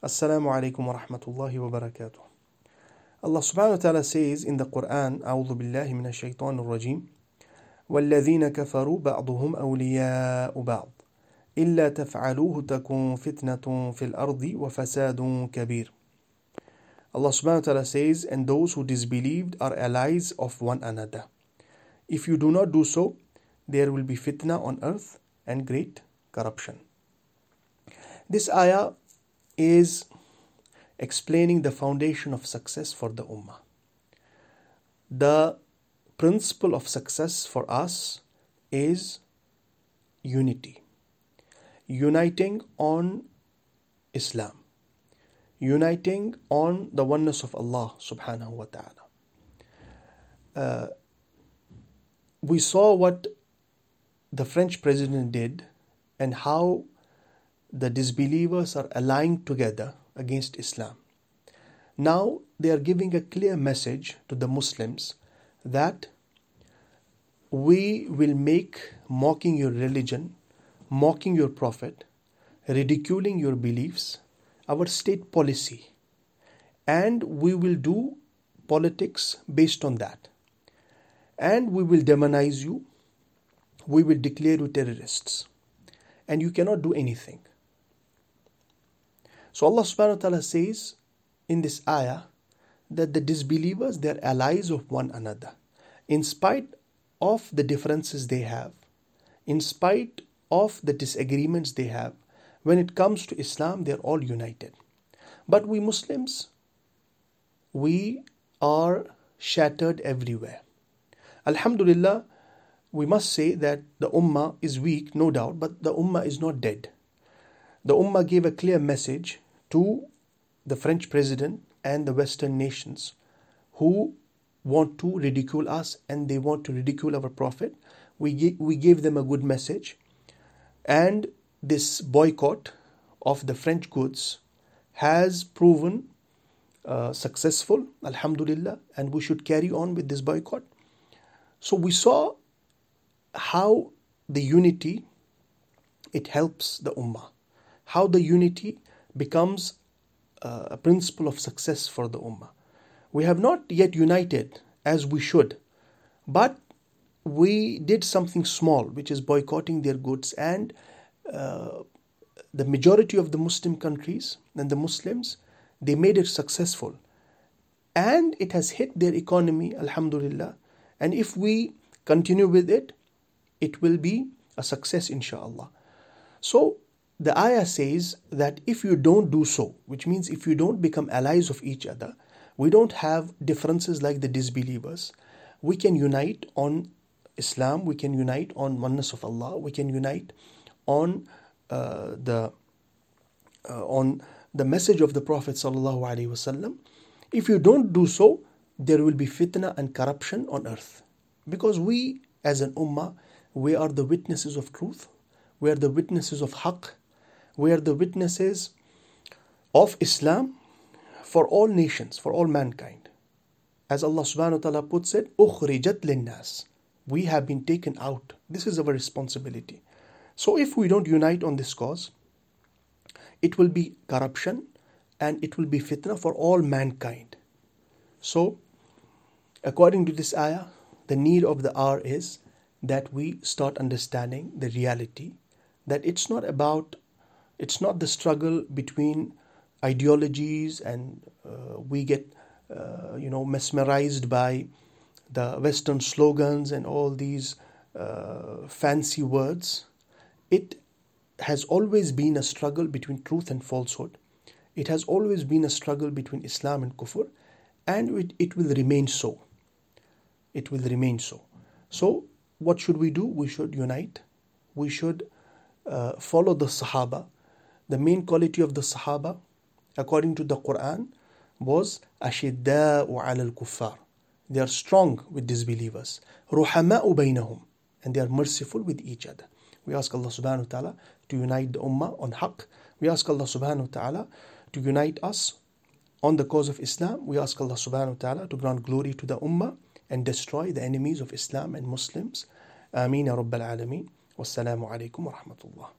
Wa rahmatullahi wa barakatuh. Allah subhanahu wa ta'ala says in the Quran, أعوذ بالله من الشيطان الرجيم والذين كفروا بعضهم أولياء بعض إلا تفعلوه تكون فتنة في الأرض وفساد كبير Allah subhanahu wa ta'ala says, and those who disbelieved are allies of one another. If you do not do so, there will be fitna on earth and great corruption. This ayah is explaining the foundation of success for the ummah. The principle of success for us is unity, uniting on Islam, uniting on the oneness of Allah subhanahu wa ta'ala. Uh, we saw what the French president did and how the disbelievers are allying together against Islam. Now they are giving a clear message to the Muslims that we will make mocking your religion, mocking your prophet, ridiculing your beliefs our state policy. And we will do politics based on that. And we will demonize you. We will declare you terrorists. And you cannot do anything. So Allah subhanahu wa ta'ala says in this ayah that the disbelievers they are allies of one another. In spite of the differences they have, in spite of the disagreements they have, when it comes to Islam, they are all united. But we Muslims, we are shattered everywhere. Alhamdulillah, we must say that the Ummah is weak, no doubt, but the Ummah is not dead. The Ummah gave a clear message to the French president and the Western nations who want to ridicule us and they want to ridicule our Prophet. We, we gave them a good message. And this boycott of the French goods has proven uh, successful, Alhamdulillah, and we should carry on with this boycott. So we saw how the unity it helps the ummah, how the unity becomes a principle of success for the Ummah. We have not yet united as we should, but we did something small, which is boycotting their goods, and uh, the majority of the Muslim countries and the Muslims they made it successful, and it has hit their economy, Alhamdulillah. And if we continue with it, it will be a success, inshallah. So the ayah says that if you don't do so, which means if you don't become allies of each other, we don't have differences like the disbelievers, we can unite on Islam, we can unite on oneness of Allah, we can unite on uh, the uh, on the message of the Prophet sallallahu. If you don't do so, there will be fitna and corruption on earth, because we as an ummah, we are the witnesses of truth, we are the witnesses of haqq, we are the witnesses of Islam for all nations, for all mankind. As Allah subhanahu wa ta'ala puts it, أُخْرِجَتْ لِلنَّاسِ We have been taken out. This is our responsibility. So if we don't unite on this cause, it will be corruption and it will be fitna for all mankind. So, according to this ayah, the need of the hour is that we start understanding the reality that it's not about it's not the struggle between ideologies and uh, we get uh, you know mesmerized by the western slogans and all these uh, fancy words. It has always been a struggle between truth and falsehood. It has always been a struggle between islam and kufr and it, it will remain so. It will remain so. So what should we do? We should unite. We should uh, follow the sahaba the main quality of the Sahaba, according to the Quran, was أشداء على الكفار. They are strong with disbelievers. رحماء بينهم. And they are merciful with each other. We ask Allah subhanahu wa ta'ala to unite the ummah on haqq. We ask Allah subhanahu wa ta'ala to unite us on the cause of Islam. We ask Allah subhanahu wa ta'ala to grant glory to the ummah and destroy the enemies of Islam and Muslims. Ameen ya Rabbal Alameen. Wassalamu alaikum wa rahmatullah.